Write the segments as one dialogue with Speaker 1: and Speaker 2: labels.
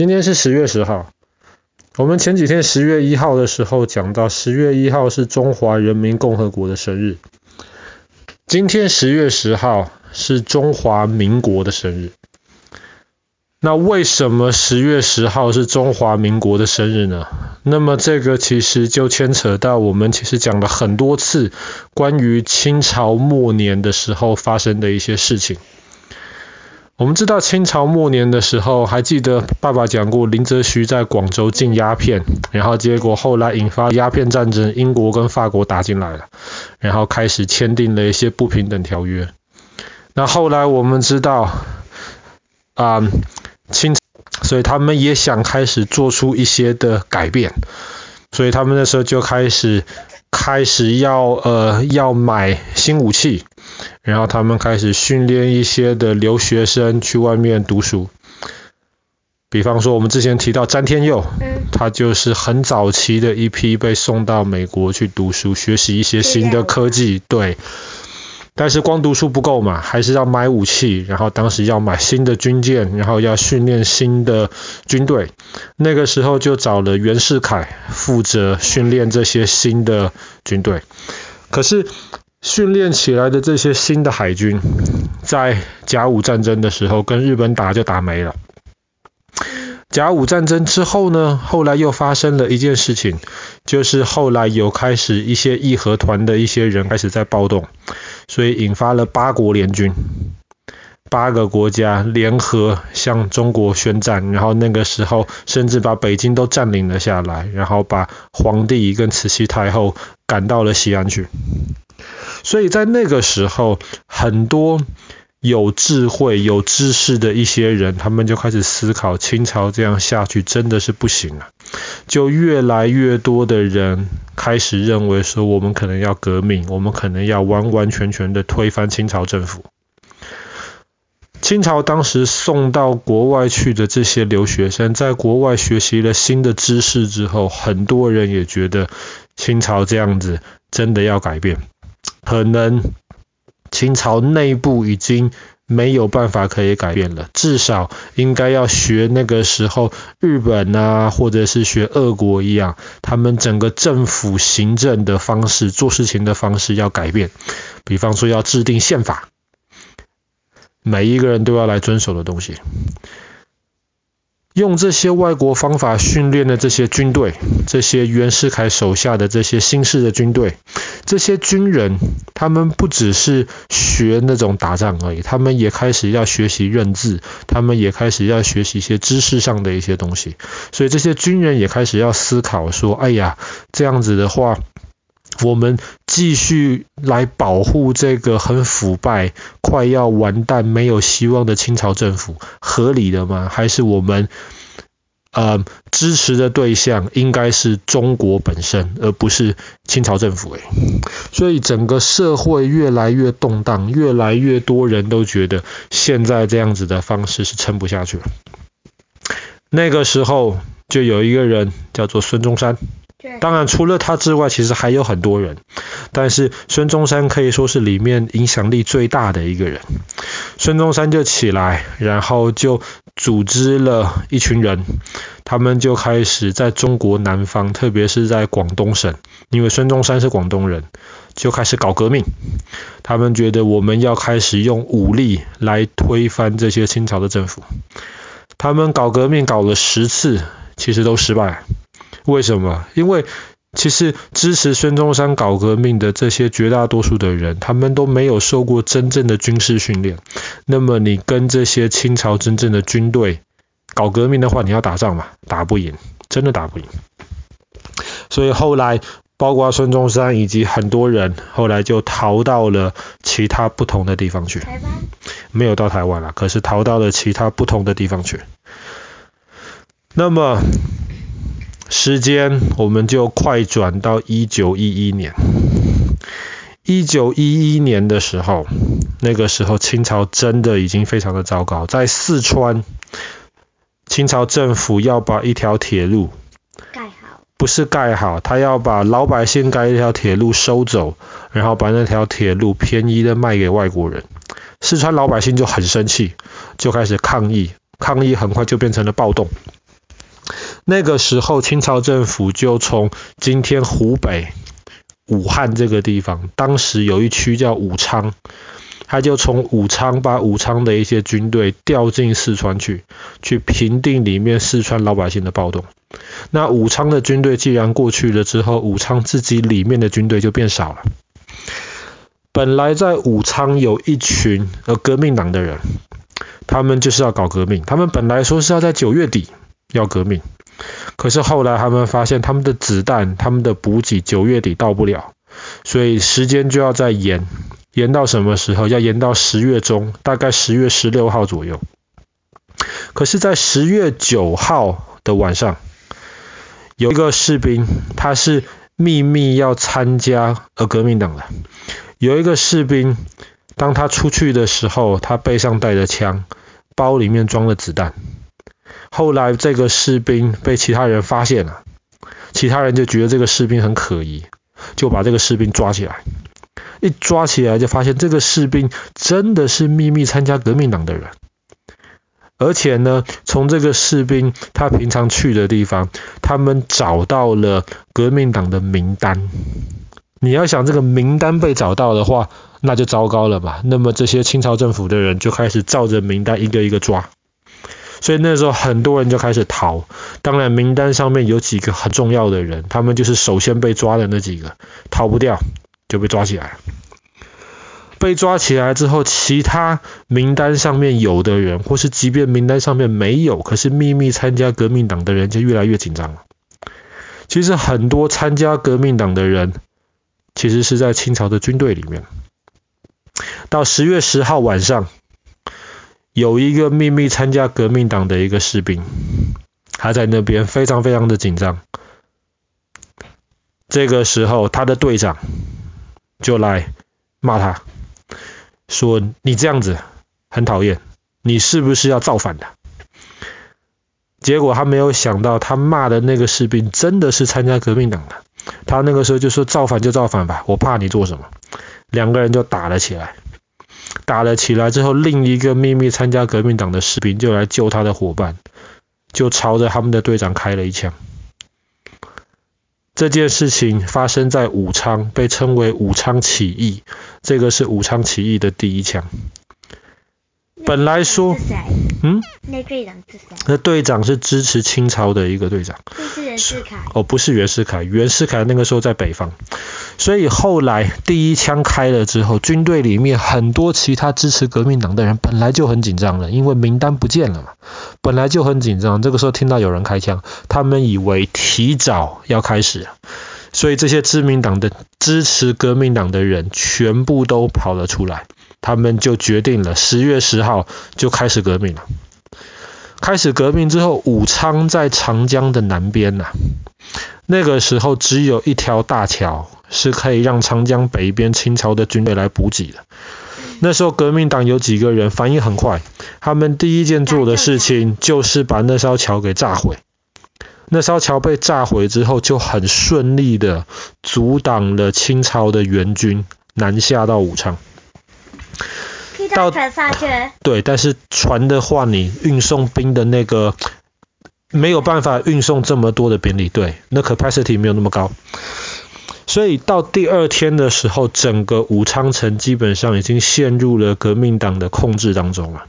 Speaker 1: 今天是十月十号。我们前几天十月一号的时候讲到，十月一号是中华人民共和国的生日。今天十月十号是中华民国的生日。那为什么十月十号是中华民国的生日呢？那么这个其实就牵扯到我们其实讲了很多次关于清朝末年的时候发生的一些事情。我们知道清朝末年的时候，还记得爸爸讲过林则徐在广州禁鸦片，然后结果后来引发鸦片战争，英国跟法国打进来了，然后开始签订了一些不平等条约。那后来我们知道啊。清，所以他们也想开始做出一些的改变，所以他们那时候就开始开始要呃要买新武器，然后他们开始训练一些的留学生去外面读书。比方说我们之前提到詹天佑，他就是很早期的一批被送到美国去读书，学习一些新的科技，对。但是光读书不够嘛，还是要买武器，然后当时要买新的军舰，然后要训练新的军队。那个时候就找了袁世凯负责训练这些新的军队。可是训练起来的这些新的海军，在甲午战争的时候跟日本打就打没了。甲午战争之后呢，后来又发生了一件事情，就是后来有开始一些义和团的一些人开始在暴动，所以引发了八国联军，八个国家联合向中国宣战，然后那个时候甚至把北京都占领了下来，然后把皇帝跟慈禧太后赶到了西安去，所以在那个时候很多。有智慧、有知识的一些人，他们就开始思考，清朝这样下去真的是不行了。就越来越多的人开始认为说，我们可能要革命，我们可能要完完全全的推翻清朝政府。清朝当时送到国外去的这些留学生，在国外学习了新的知识之后，很多人也觉得清朝这样子真的要改变，可能。清朝内部已经没有办法可以改变了，至少应该要学那个时候日本啊，或者是学俄国一样，他们整个政府行政的方式、做事情的方式要改变。比方说要制定宪法，每一个人都要来遵守的东西。用这些外国方法训练的这些军队，这些袁世凯手下的这些新式的军队，这些军人，他们不只是学那种打仗而已，他们也开始要学习认字，他们也开始要学习一些知识上的一些东西。所以这些军人也开始要思考说：哎呀，这样子的话。我们继续来保护这个很腐败、快要完蛋、没有希望的清朝政府，合理的吗？还是我们呃支持的对象应该是中国本身，而不是清朝政府？诶，所以整个社会越来越动荡，越来越多人都觉得现在这样子的方式是撑不下去了。那个时候就有一个人叫做孙中山。当然，除了他之外，其实还有很多人。但是孙中山可以说是里面影响力最大的一个人。孙中山就起来，然后就组织了一群人，他们就开始在中国南方，特别是在广东省，因为孙中山是广东人，就开始搞革命。他们觉得我们要开始用武力来推翻这些清朝的政府。他们搞革命搞了十次，其实都失败。为什么？因为其实支持孙中山搞革命的这些绝大多数的人，他们都没有受过真正的军事训练。那么你跟这些清朝真正的军队搞革命的话，你要打仗嘛？打不赢，真的打不赢。所以后来，包括孙中山以及很多人，后来就逃到了其他不同的地方去。没有到台湾了，可是逃到了其他不同的地方去。那么。时间我们就快转到一九一一年。一九一一年的时候，那个时候清朝真的已经非常的糟糕。在四川，清朝政府要把一条铁路盖好，不是盖好，他要把老百姓盖一条铁路收走，然后把那条铁路便宜的卖给外国人。四川老百姓就很生气，就开始抗议，抗议很快就变成了暴动。那个时候清朝政府就从今天湖北武汉这个地方，当时有一区叫武昌。他就从武昌把武昌的一些军队调进四川去，去平定里面四川老百姓的暴动。那武昌的军队既然过去了之后，武昌自己里面的军队就变少了。本来在武昌有一群呃革命党的人，他们就是要搞革命。他们本来说是要在九月底要革命，可是后来他们发现他们的子弹、他们的补给九月底到不了，所以时间就要再延。延到什么时候？要延到十月中，大概十月十六号左右。可是，在十月九号的晚上，有一个士兵，他是秘密要参加呃革命党的。有一个士兵，当他出去的时候，他背上带着枪，包里面装了子弹。后来，这个士兵被其他人发现了，其他人就觉得这个士兵很可疑，就把这个士兵抓起来。一抓起来就发现这个士兵真的是秘密参加革命党的人，而且呢，从这个士兵他平常去的地方，他们找到了革命党的名单。你要想这个名单被找到的话，那就糟糕了吧？那么这些清朝政府的人就开始照着名单一个一个抓，所以那时候很多人就开始逃。当然，名单上面有几个很重要的人，他们就是首先被抓的那几个，逃不掉。就被抓起来。被抓起来之后，其他名单上面有的人，或是即便名单上面没有，可是秘密参加革命党的人，就越来越紧张了。其实很多参加革命党的人，其实是在清朝的军队里面。到十月十号晚上，有一个秘密参加革命党的一个士兵，他在那边非常非常的紧张。这个时候，他的队长。就来骂他，说你这样子很讨厌，你是不是要造反的？结果他没有想到，他骂的那个士兵真的是参加革命党的。他那个时候就说造反就造反吧，我怕你做什么？两个人就打了起来。打了起来之后，另一个秘密参加革命党的士兵就来救他的伙伴，就朝着他们的队长开了一枪。这件事情发生在武昌，被称为武昌起义。这个是武昌起义的第一枪。本来说，嗯，那队长是谁？那队长是支持清朝的一个队长。是袁世凯。哦，不是袁世凯，袁世凯那个时候在北方。所以后来第一枪开了之后，军队里面很多其他支持革命党的人本来就很紧张了，因为名单不见了嘛，本来就很紧张。这个时候听到有人开枪，他们以为提早要开始，所以这些知名党的支持革命党的人全部都跑了出来。他们就决定了，十月十号就开始革命了。开始革命之后，武昌在长江的南边呐、啊，那个时候只有一条大桥是可以让长江北边清朝的军队来补给的。那时候革命党有几个人反应很快，他们第一件做的事情就是把那艘桥给炸毁。那艘桥被炸毁之后，就很顺利的阻挡了清朝的援军南下到武昌。到船上去。对，但是船的话，你运送兵的那个没有办法运送这么多的兵力，对，那 capacity 没有那么高。所以到第二天的时候，整个武昌城基本上已经陷入了革命党的控制当中了。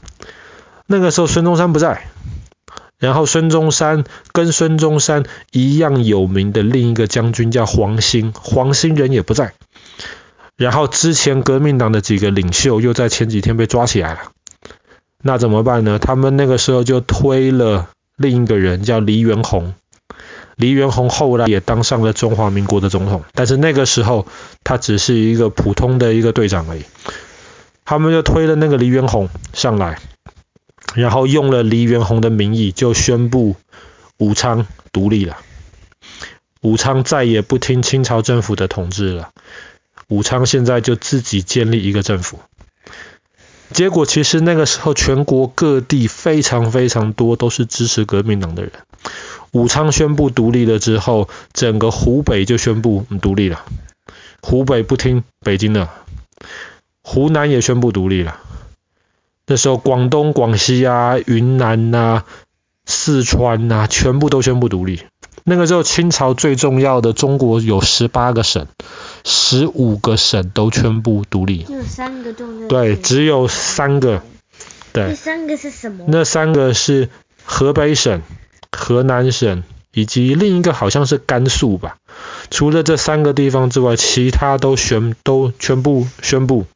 Speaker 1: 那个时候孙中山不在，然后孙中山跟孙中山一样有名的另一个将军叫黄兴，黄兴人也不在。然后之前革命党的几个领袖又在前几天被抓起来了，那怎么办呢？他们那个时候就推了另一个人，叫黎元洪。黎元洪后来也当上了中华民国的总统，但是那个时候他只是一个普通的一个队长而已。他们就推了那个黎元洪上来，然后用了黎元洪的名义就宣布武昌独立了，武昌再也不听清朝政府的统治了。武昌现在就自己建立一个政府，结果其实那个时候全国各地非常非常多都是支持革命党的人。武昌宣布独立了之后，整个湖北就宣布独立了。湖北不听北京的，湖南也宣布独立了。那时候广东、广西啊、云南呐、啊，四川呐、啊，全部都宣布独立。那个时候清朝最重要的中国有十八个省，十五个省都宣布独立。
Speaker 2: 有三个重要。
Speaker 1: 对，只有三个。对。
Speaker 2: 那三个是什么？
Speaker 1: 那三个是河北省、河南省以及另一个好像是甘肃吧。除了这三个地方之外，其他都宣都全部宣布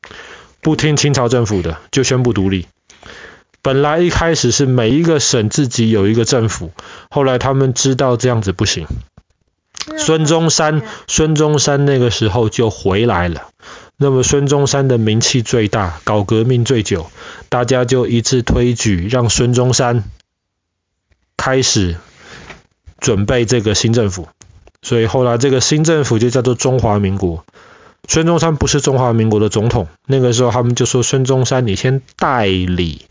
Speaker 1: 不听清朝政府的，就宣布独立。本来一开始是每一个省自己有一个政府，后来他们知道这样子不行。孙中山，孙中山那个时候就回来了。那么孙中山的名气最大，搞革命最久，大家就一致推举让孙中山开始准备这个新政府。所以后来这个新政府就叫做中华民国。孙中山不是中华民国的总统，那个时候他们就说孙中山你先代理。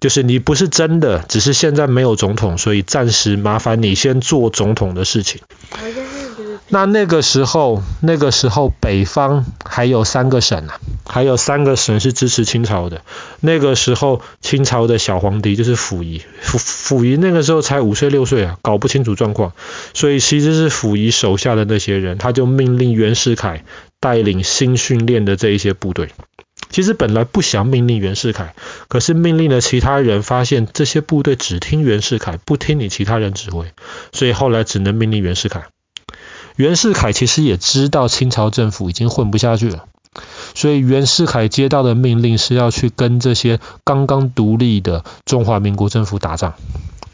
Speaker 1: 就是你不是真的，只是现在没有总统，所以暂时麻烦你先做总统的事情。那那个时候，那个时候北方还有三个省啊，还有三个省是支持清朝的。那个时候清朝的小皇帝就是溥仪，溥溥仪那个时候才五岁六岁啊，搞不清楚状况，所以其实是溥仪手下的那些人，他就命令袁世凯带领新训练的这一些部队。其实本来不想命令袁世凯，可是命令了其他人，发现这些部队只听袁世凯，不听你其他人指挥，所以后来只能命令袁世凯。袁世凯其实也知道清朝政府已经混不下去了，所以袁世凯接到的命令是要去跟这些刚刚独立的中华民国政府打仗。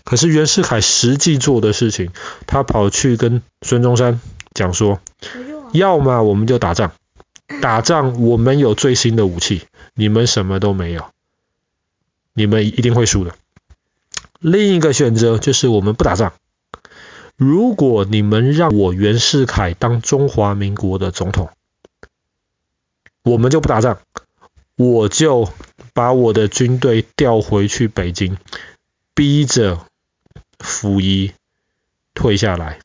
Speaker 1: 可是袁世凯实际做的事情，他跑去跟孙中山讲说，要么我们就打仗。打仗，我们有最新的武器，你们什么都没有，你们一定会输的。另一个选择就是我们不打仗。如果你们让我袁世凯当中华民国的总统，我们就不打仗，我就把我的军队调回去北京，逼着溥仪退下来，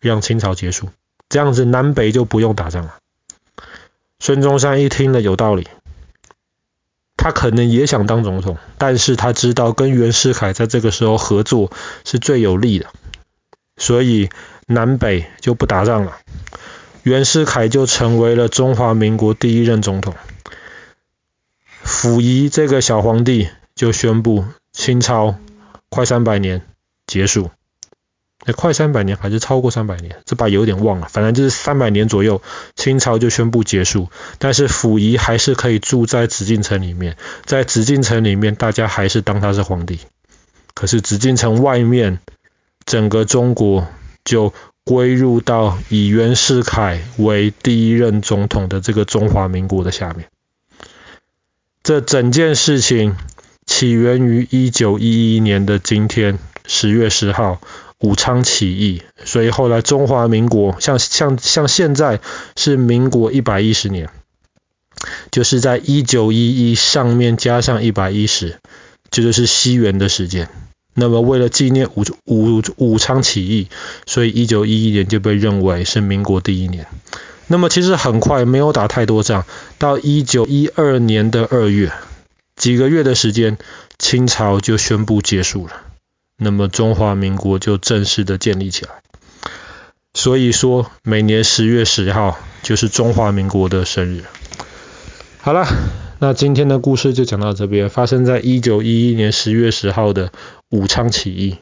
Speaker 1: 让清朝结束，这样子南北就不用打仗了。孙中山一听了有道理，他可能也想当总统，但是他知道跟袁世凯在这个时候合作是最有利的，所以南北就不打仗了。袁世凯就成为了中华民国第一任总统，溥仪这个小皇帝就宣布清朝快三百年结束。那快三百年还是超过三百年？这把有点忘了，反正就是三百年左右，清朝就宣布结束。但是溥仪还是可以住在紫禁城里面，在紫禁城里面，大家还是当他是皇帝。可是紫禁城外面，整个中国就归入到以袁世凯为第一任总统的这个中华民国的下面。这整件事情起源于一九一一年的今天，十月十号。武昌起义，所以后来中华民国像像像现在是民国一百一十年，就是在一九一一上面加上一百一十，这就是西元的时间。那么为了纪念武武武昌起义，所以一九一一年就被认为是民国第一年。那么其实很快没有打太多仗，到一九一二年的二月，几个月的时间，清朝就宣布结束了。那么中华民国就正式的建立起来。所以说，每年十月十号就是中华民国的生日。好了，那今天的故事就讲到这边，发生在一九一一年十月十号的武昌起义。